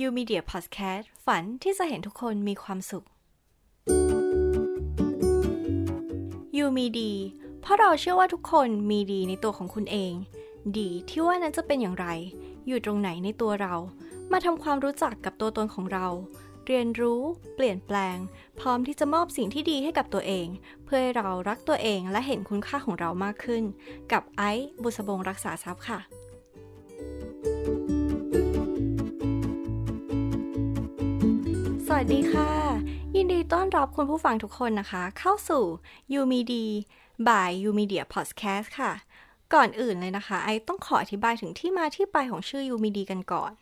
ยูมีเดียพอดแคสต์ฝันที่จะเห็นทุกคนมีความสุขยูมีดี เพราะเราเชื่อว่าทุกคนมีดีในตัวของคุณเอง ดีที่ว่านั้นจะเป็นอย่างไร อยู่ตรงไหนในตัวเรา มาทำความรู้จักกับตัวตนของเรา เรียนรู้ เปลี่ยนแปลง พร้อมที่จะมอบสิ่งที่ดีให้กับตัวเอง เพื่อให้เรารักตัวเองและเห็นคุณค่าของเรามากขึ้น กับไอซ์บุษบงรักษาทรัพย์ค่ะ สวัสดีค่ะ ยินดีต้อนรับคุณผู้ฟังทุกคนนะคะ เข้าสู่ยูมีดีบายยูมีเดียพอดแคสต์ค่ะ ก่อนอื่นเลยนะคะ ไอต้องขออธิบายถึงที่มาที่ไปของชื่อยูมีดีกันก่อน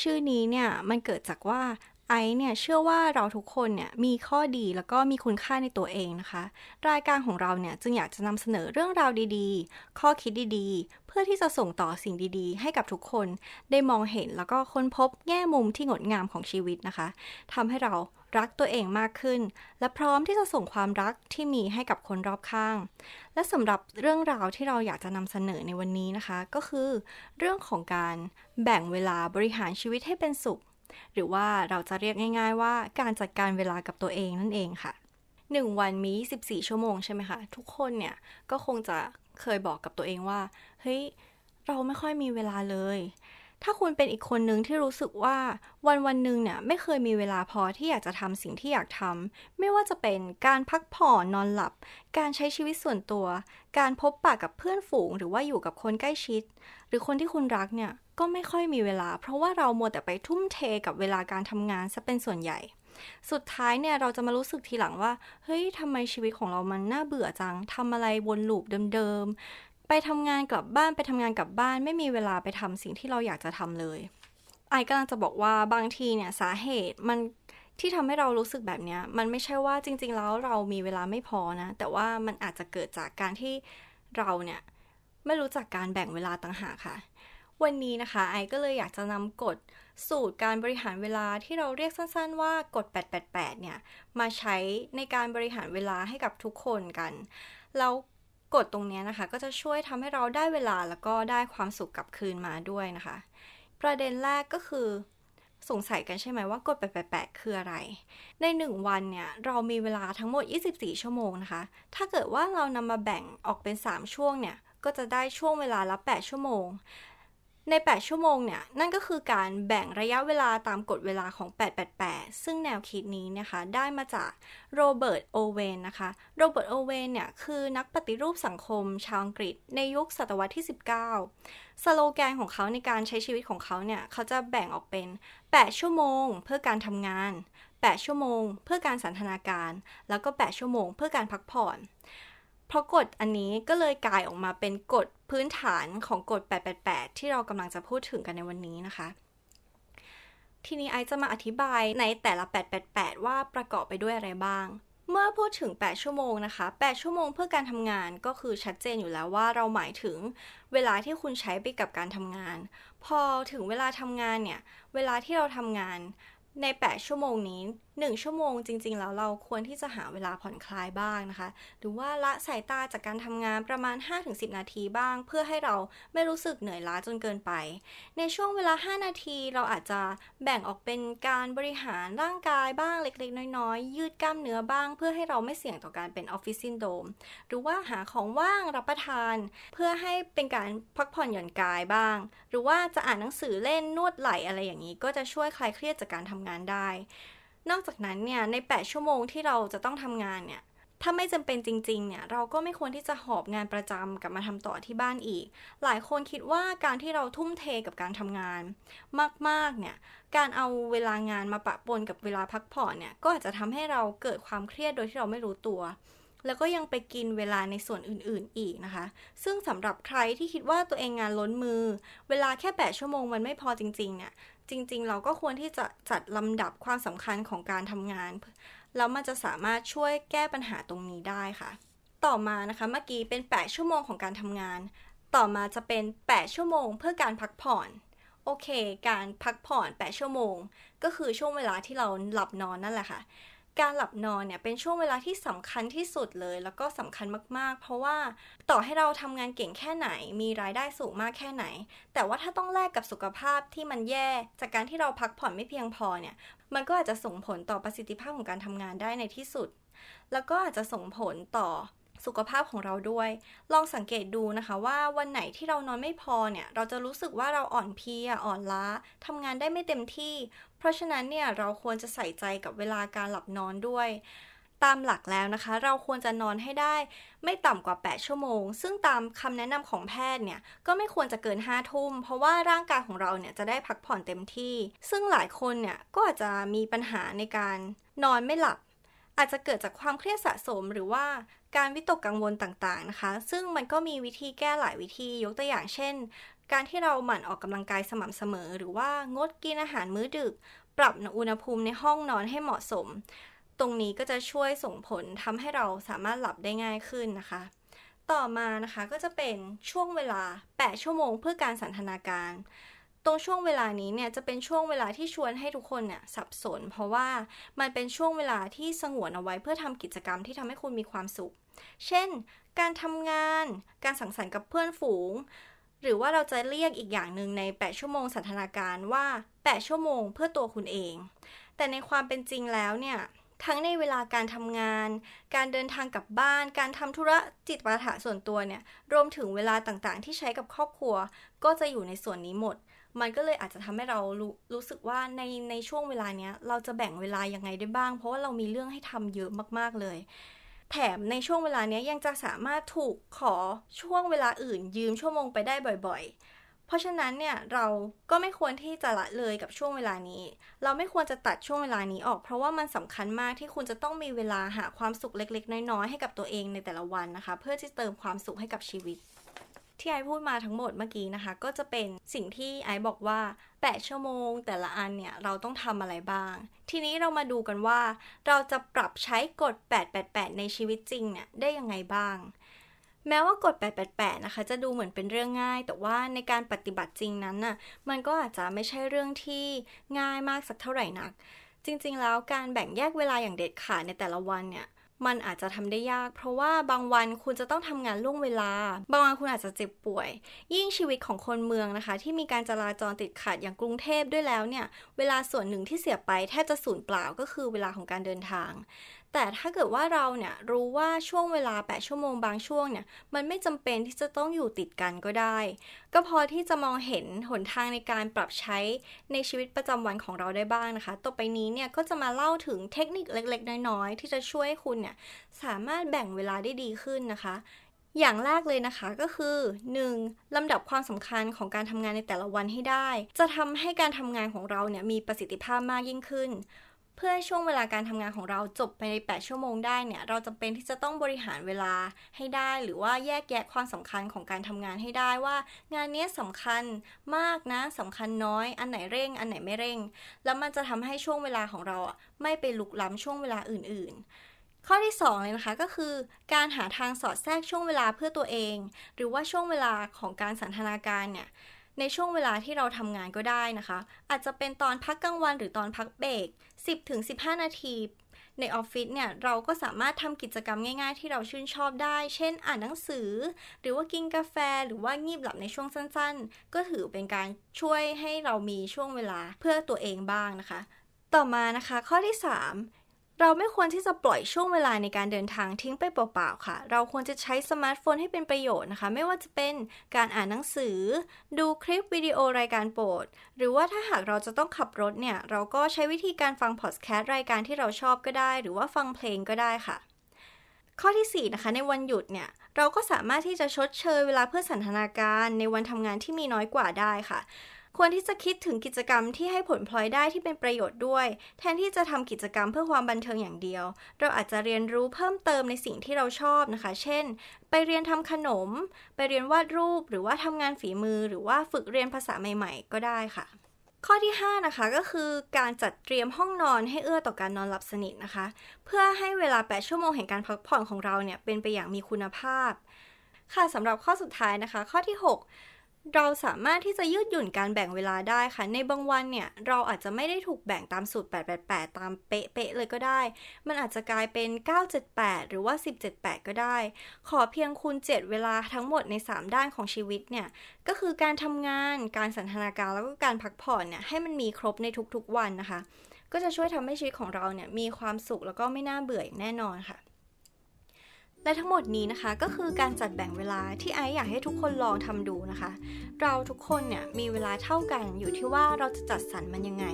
ชื่อนี้เนี่ย มันเกิดจากว่า ไอเนี่ยเชื่อว่าเราทุกคนเนี่ยมีข้อดีแล้วก็มีคุณค่าในตัวเองนะคะ รายการของเราเนี่ยจึงอยากจะนำเสนอเรื่องราวดีๆ ข้อคิดดีๆ เพื่อที่จะส่งต่อสิ่งดีๆ ให้กับทุกคนได้มองเห็นแล้วก็ค้นพบแง่มุมที่งดงามของชีวิตนะคะทำให้เรารักตัวเองมากขึ้น และพร้อมที่จะส่งความรักที่มีให้กับคนรอบข้าง และสำหรับเรื่องราวที่เราอยากจะนำเสนอในวันนี้นะคะ ก็คือ เรื่องของการแบ่งเวลาบริหารชีวิตให้เป็นสุข หรือว่าเราจะเรียกง่าย ๆ ว่าการจัดการเวลากับตัวเองนั่นเองค่ะหนึ่งวันมี 24 ชั่วโมงใช่ไหมคะทุกคนเนี่ยก็คงจะเคยบอกกับตัวเองว่าเฮ้ยเราไม่ค่อยมีเวลาเลย ถ้าคุณเป็นอีกคนหนึ่งที่รู้สึกว่าวันวันหนึ่งเนี่ยไม่เคยมีเวลาพอที่อยากจะทำสิ่งที่อยากทำไม่ว่าจะเป็นการพักผ่อนนอนหลับ การใช้ชีวิตส่วนตัว การพบปะกับเพื่อนฝูง หรือว่าอยู่กับคนใกล้ชิด หรือคนที่คุณรักเนี่ยก็ไม่ค่อยมีเวลา เพราะว่าเรามัวแต่ไปทุ่มเทกับเวลาการทำงานซะเป็นส่วนใหญ่ สุดท้ายเนี่ยเราจะมารู้สึกทีหลังว่า เฮ้ยทำไมชีวิตของเรามันน่าเบื่อจังทำอะไรวนลูปเดิม ไปทำงานกลับบ้านไปทำงานกลับบ้าน ไม่มีเวลาไปทำสิ่งที่เราอยากจะทำเลยไอ้กำลังจะบอกว่าบางทีเนี่ยสาเหตุมันที่ทำให้เรารู้สึกแบบนี้มันไม่ใช่ว่าจริง ๆ แล้วเรามีเวลาไม่พอนะ แต่ว่ามันอาจจะเกิดจากการที่เราเนี่ยไม่รู้จักการแบ่งเวลาต่างหากค่ะ วันนี้นะคะไอก็เลยอยากจะนำกฎสูตรการบริหารเวลาที่เราเรียกสั้น ๆ ว่ากฎ 888 เนี่ย มาใช้ในการบริหารเวลาให้กับทุกคนกัน แล้ว กฎตรงนี้นะคะ ก็จะช่วยทำให้เราได้เวลาแล้วก็ได้ความสุขกลับคืนมาด้วยนะคะ ประเด็นแรกก็คือสงสัยกันใช่ไหมว่ากฎ888คืออะไร ใน 1 วันเนี่ย เรามีเวลาทั้งหมด 24 ชั่วโมงนะคะ ถ้าเกิดว่าเรานำมาแบ่งออกเป็น 3 ช่วงเนี่ย ก็จะได้ช่วงเวลาละ 8 ชั่วโมง ใน 8 ชั่วโมงเนี่ย นั่นก็คือการแบ่งระยะเวลาตามกฎเวลาของ 888 ซึ่งแนวคิดนี้นะคะ ได้มาจากโรเบิร์ต โอเวนนะคะ โรเบิร์ต โอเวนเนี่ย คือนักปฏิรูปสังคมชาวอังกฤษ ในยุคศตวรรษที่ 19 สโลแกนของเขาในการใช้ชีวิตของเขาเนี่ย เขาจะแบ่งออกเป็น 8 ชั่วโมง เพื่อการทำงาน 8 ชั่วโมง เพื่อการสันทนาการ แล้วก็ 8 ชั่วโมง เพื่อการพักผ่อน เพราะกฎอันนี้ก็เลยกลายออกมาเป็นกฎพื้นฐานของกฎ 888 ที่เรากำลังจะพูดถึงกันในวันนี้นะคะ ทีนี้ไอจะมาอธิบายในแต่ละ 888 ว่าประกอบไปด้วยอะไรบ้าง เมื่อพูดถึง 8 ชั่วโมงนะคะ 8 ชั่วโมงเพื่อการทำงานก็คือชัดเจนอยู่แล้วว่าเราหมายถึงเวลาที่คุณใช้ไปกับการทำงาน พอถึงเวลาทำงานเนี่ย เวลาที่เราทำงาน ใน 8 ชั่วโมงนี้ 1 ชั่วโมงจริง ๆ แล้วเราควรที่จะหาเวลาผ่อนคลายบ้างนะคะ หรือว่าละสายตาจากการทำงานประมาณ 5-10 นาทีบ้าง เพื่อให้เราไม่รู้สึกเหนื่อยล้าจนเกินไป ในช่วงเวลา 5 นาทีเราอาจจะแบ่งออกเป็นการบริหารร่างกายบ้างเล็ก ๆ น้อย ๆ ยืดกล้ามเนื้อบ้าง เพื่อให้เราไม่เสี่ยงต่อการเป็นออฟฟิศซินโดมหรือว่าหาของว่างรับประทาน เพื่อให้เป็นการพักผ่อนหย่อนกายบ้าง หรือว่าจะอ่านหนังสือเล่นนวดไหล่อะไรอย่างนี้ ก็จะช่วยคลายเครียดจากการทำงานได้ นอกจากนั้นเนี่ยใน 8 ชั่วโมงที่เราจะต้องทำงานเนี่ยถ้าไม่จำเป็นจริง ๆ เนี่ย เราก็ไม่ควรที่จะหอบงานประจำกลับมาทำต่อที่บ้านอีก หลายคนคิดว่าการที่เราทุ่มเทกับการทำงาน มากๆ เนี่ย การเอาเวลางานมาปะปนกับเวลาพักผ่อนเนี่ย ก็อาจจะทำให้เราเกิดความเครียดโดยที่เราไม่รู้ตัว แล้วก็ยังไปกินเวลาในส่วนอื่น ๆ อีกนะคะ ซึ่งสำหรับใครที่คิดว่าตัวเองงานล้นมือ เวลาแค่ 8 ชั่วโมงมันไม่พอจริง ๆ เนี่ย จริงๆ เราก็ควรที่จะจัดลำดับความสำคัญของการทำงาน แล้วมันจะสามารถช่วยแก้ปัญหาตรงนี้ได้ค่ะ ต่อมานะคะเมื่อกี้เป็น 8 ชั่วโมงของการทำงาน ต่อมาจะเป็น 8 ชั่วโมงเพื่อการพักผ่อน โอเค การพักผ่อน 8 ชั่วโมง ก็คือช่วงเวลาที่เราหลับนอนนั่นแหละค่ะ การหลับนอนเนี่ยเป็นช่วงเวลาที่สำคัญที่สุดเลย แล้วก็สำคัญมากๆ เพราะว่าต่อให้เราทำงานเก่งแค่ไหน มีรายได้สูงมากแค่ไหน แต่ว่าถ้าต้องแลกกับสุขภาพที่มันแย่ จากการที่เราพักผ่อนไม่เพียงพอเนี่ย มันก็อาจจะส่งผลต่อประสิทธิภาพของการทำงานได้ในที่สุด แล้วก็อาจจะส่งผลต่อ สุขภาพของเราด้วย ลองสังเกตดูนะคะว่าวันไหนที่เรานอนไม่พอเนี่ย เราจะรู้สึกว่าเราอ่อนเพลียอ่อนล้าทำงานได้ไม่เต็มที่ เพราะฉะนั้นเนี่ยเราควรจะใส่ใจกับเวลาการหลับนอนด้วย ตามหลักแล้วนะคะ เราควรจะนอนให้ได้ไม่ต่ำกว่า 8 ชั่วโมง ซึ่งตามคำแนะนำของแพทย์เนี่ย ก็ไม่ควรจะเกิน 5 ทุ่ม เพราะว่าร่างกายของเราเนี่ยจะได้พักผ่อนเต็มที่ ซึ่งหลายคนเนี่ยก็อาจจะมีปัญหาในการนอนไม่หลับอาจจะเกิดจากความเครียดสะสมหรือว่า การวิตกกังวลต่างๆนะคะ ซึ่งมันก็มีวิธีแก้หลายวิธียกตัวอย่างเช่น การที่เราหมั่นออกกำลังกายสม่ำเสมอ หรือว่างดกินอาหารมื้อดึก ปรับอุณหภูมิในห้องนอนให้เหมาะสม ตรงนี้ก็จะช่วยส่งผลทำให้เราสามารถหลับได้ง่ายขึ้นนะคะ ต่อมานะคะก็จะเป็นช่วงเวลา 8 ชั่วโมงเพื่อการสันทนาการ รงช่วงเวลานี้เนี่ยจะเป็นช่วงเวลาที่ชวนให้ทุกคนเนี่ยสับสน เพราะว่ามันเป็นช่วงเวลาที่สงวนเอาไว้เพื่อทำกิจกรรมที่ทำให้คุณมีความสุข เช่น การทำงาน การสังสรรค์กับเพื่อนฝูง หรือว่าเราจะเรียกอีกอย่างหนึ่งใน 8 ชั่วโมงสันทนาการว่า 8 ชั่วโมงเพื่อตัวคุณเอง แต่ในความเป็นจริงแล้วเนี่ยทั้งในเวลาการทำงาน การเดินทางกลับบ้าน การทำธุระจิตประถะส่วนตัวเนี่ย รวมถึงเวลาต่างๆ ที่ใช้กับครอบครัว ก็จะอยู่ในส่วนนี้หมด มันก็เลยอาจจะทำให้เรารู้รู้สึกว่าในในช่วงเวลาเนี้ย เราจะแบ่งเวลายังไงได้บ้าง เพราะว่าเรามีเรื่องให้ทำเยอะมากๆเลย แถมในช่วงเวลาเนี้ยยังจะสามารถถูกขอช่วงเวลาอื่น ยืมชั่วโมงไปได้บ่อย ๆ เพราะฉะนั้นเนี่ยเราก็ไม่ควรที่จะละเลยกับช่วงเวลานี้ เราไม่ควรจะตัดช่วงเวลานี้ออก เพราะว่ามันสำคัญมากที่คุณจะต้องมีเวลาหาความสุขเล็ก ๆ น้อยๆให้กับตัวเองในแต่ละวันนะคะ เพื่อที่เติมความสุขให้กับชีวิต ที่ไอพูดมาทั้งหมดเมื่อกี้นะคะ ก็จะเป็นสิ่งที่ไอบอกว่า 8 ชั่วโมง แต่ละอันเนี่ยเราต้องทำอะไรบ้าง ทีนี้เรามาดูกันว่า เราจะปรับใช้กฎ 888 ในชีวิตจริงเนี่ยได้ยังไงบ้าง แม้ว่ากฎ 888 นะคะ จะดูเหมือนเป็นเรื่องง่าย แต่ว่าในการปฏิบัติจริงนั้นน่ะมันก็อาจจะไม่ใช่เรื่องที่ง่ายมากสักเท่าไหร่นัก จริงๆ แล้วการแบ่งแยกเวลาอย่างเด็ดขาดในแต่ละวันเนี่ย มันอาจจะทำได้ยาก เพราะว่าบางวันคุณจะต้องทำงานล่วงเวลา บางวันคุณอาจจะเจ็บป่วย ยิ่งชีวิตของคนเมืองนะคะ ที่มีการจราจรติดขัดอย่างกรุงเทพด้วยแล้วเนี่ย เวลาส่วนหนึ่งที่เสียไปแทบจะสูญเปล่าก็คือเวลาของการเดินทาง แต่ถ้าเกิดว่าเราเนี่ยรู้ว่าช่วงเวลา 8 ชั่วโมงบางช่วงเนี่ยมันไม่จำเป็นที่จะต้องอยู่ติดกันก็ได้ ก็พอที่จะมองเห็นหนทางในการปรับใช้ในชีวิตประจำวันของเราได้บ้างนะคะ ต่อไปนี้เนี่ยก็จะมาเล่าถึงเทคนิคเล็กๆ น้อยๆ ที่จะช่วยให้คุณเนี่ยสามารถแบ่งเวลาได้ดีขึ้นนะคะอย่างแรกเลยนะคะก็คือ 1. ลำดับความสำคัญของการทำงานในแต่ละวันให้ได้ จะทำให้การทำงานของเราเนี่ยมีประสิทธิภาพมากยิ่งขึ้น เพื่อให้ช่วงเวลาการทำงานของเราจบไปใน 8 ชั่วโมงได้เนี่ย เราจำเป็นที่จะต้องบริหารเวลาให้ได้ หรือว่าแยกแยะความสำคัญของการทำงานให้ได้ว่า งานนี้สำคัญมากนะสำคัญน้อย อันไหนเร่ง อันไหนไม่เร่ง แล้วมันจะทำให้ช่วงเวลาของเราไม่ไปลุกล้ำช่วงเวลาอื่น ๆข้อที่2เลยนะคะก็คือการหาทางสอดแทรกช่วงเวลาเพื่อตัวเอง หรือว่าช่วงเวลาของการสันทนาการเนี่ย ในช่วงเวลาที่เราทำงานก็ได้นะคะ อาจจะเป็นตอนพักกลางวันหรือตอนพักเบรก10-15 นาทีในออฟฟิศเนี่ยเราก็สามารถทำกิจกรรมง่ายๆ ที่เราชื่นชอบได้ เช่น อ่านหนังสือ หรือว่ากินกาแฟ หรือว่างีบหลับในช่วงสั้นๆ ก็ถือเป็นการช่วยให้เรามีช่วงเวลาเพื่อตัวเองบ้างนะคะ ต่อมานะคะ ข้อที่ 3 เราไม่ควรที่จะปล่อยช่วงเวลาในการเดินทางทิ้งไปเปล่าๆค่ะ เราควรจะใช้สมาร์ทโฟนให้เป็นประโยชน์นะคะ ไม่ว่าจะเป็นการอ่านหนังสือ ดูคลิปวิดีโอรายการโปรด หรือว่าถ้าหากเราจะต้องขับรถเนี่ย เราก็ใช้วิธีการฟังพอดแคสต์รายการที่เราชอบก็ได้ หรือว่าฟังเพลงก็ได้ค่ะ ข้อที่ 4 นะคะในวันหยุดเนี่ยเราก็สามารถที่จะชดเชยเวลาเพื่อสันทนาการในวันทำงานที่มีน้อยกว่าได้ค่ะ ควรที่จะคิดถึงกิจกรรมที่ให้ผลพลอยได้ที่เป็นประโยชน์ด้วย แทนที่จะทำกิจกรรมเพื่อความบันเทิงอย่างเดียว เราอาจจะเรียนรู้เพิ่มเติมในสิ่งที่เราชอบนะคะ เช่น ไปเรียนทำขนม ไปเรียนวาดรูป หรือว่าทำงานฝีมือ หรือว่าฝึกเรียนภาษาใหม่ ๆ ก็ได้ค่ะข้อที่ 5 นะคะก็คือการจัดเตรียมห้องนอนให้เอื้อต่อการนอนหลับสนิทนะคะ เพื่อให้เวลา 8 ชั่วโมงแห่งการพักผ่อนของเราเนี่ยเป็นไปอย่างมีคุณภาพ ค่ะสำหรับข้อสุดท้ายนะคะ ข้อที่ 6 เราสามารถที่จะยืดหยุ่นการแบ่งเวลาได้ค่ะ ในบางวันเนี่ยเราอาจจะไม่ได้ถูกแบ่งตามสูตร 888 ตามเป๊ะๆเลยก็ได้ มันอาจจะกลายเป็น 978 หรือว่า1078 ก็ได้ ขอเพียงคุณ7 เวลาทั้งหมดใน 3 ด้านของชีวิตเนี่ย ก็คือการทำงาน การสันทนาการ แล้วก็การพักผ่อนเนี่ยให้มันมีครบในทุกๆวันนะคะ ก็จะช่วยทำให้ชีวิตของเราเนี่ยมีความสุขแล้วก็ไม่น่าเบื่ออย่างแน่นอนค่ะ และทั้งหมดนี้นะคะก็คือการจัดแบ่งเวลาที่ไออยากให้ทุกคนลองทำดูนะคะ เราทุกคนเนี่ยมีเวลาเท่ากันอยู่ที่ว่าเราจะจัดสรรมันยังไง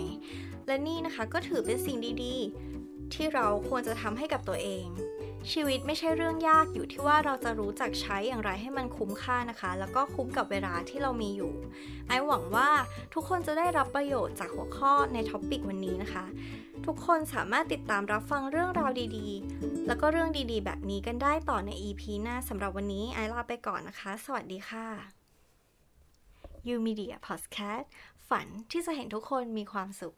และนี่นะคะก็ถือเป็นสิ่งดีๆ ที่เราควรจะทำให้กับตัวเอง ชีวิตไม่ใช่เรื่องยากอยู่ที่ว่าเราจะรู้จักใช้อย่างไรให้มันคุ้มค่านะคะ แล้วก็คุ้มกับเวลาที่เรามีอยู่ ไอหวังว่าทุกคนจะได้รับประโยชน์จากหัวข้อในท็อปิกวันนี้นะคะ ทุกคนสามารถติดตามรับฟังเรื่องราวดีๆ แล้วก็เรื่องดีๆ แบบนี้กันได้ต่อใน EP หน้าสำหรับวันนี้ไอลาไปก่อนนะคะ สวัสดีค่ะ You Media Podcast ฝันที่จะเห็นทุกคนมีความสุข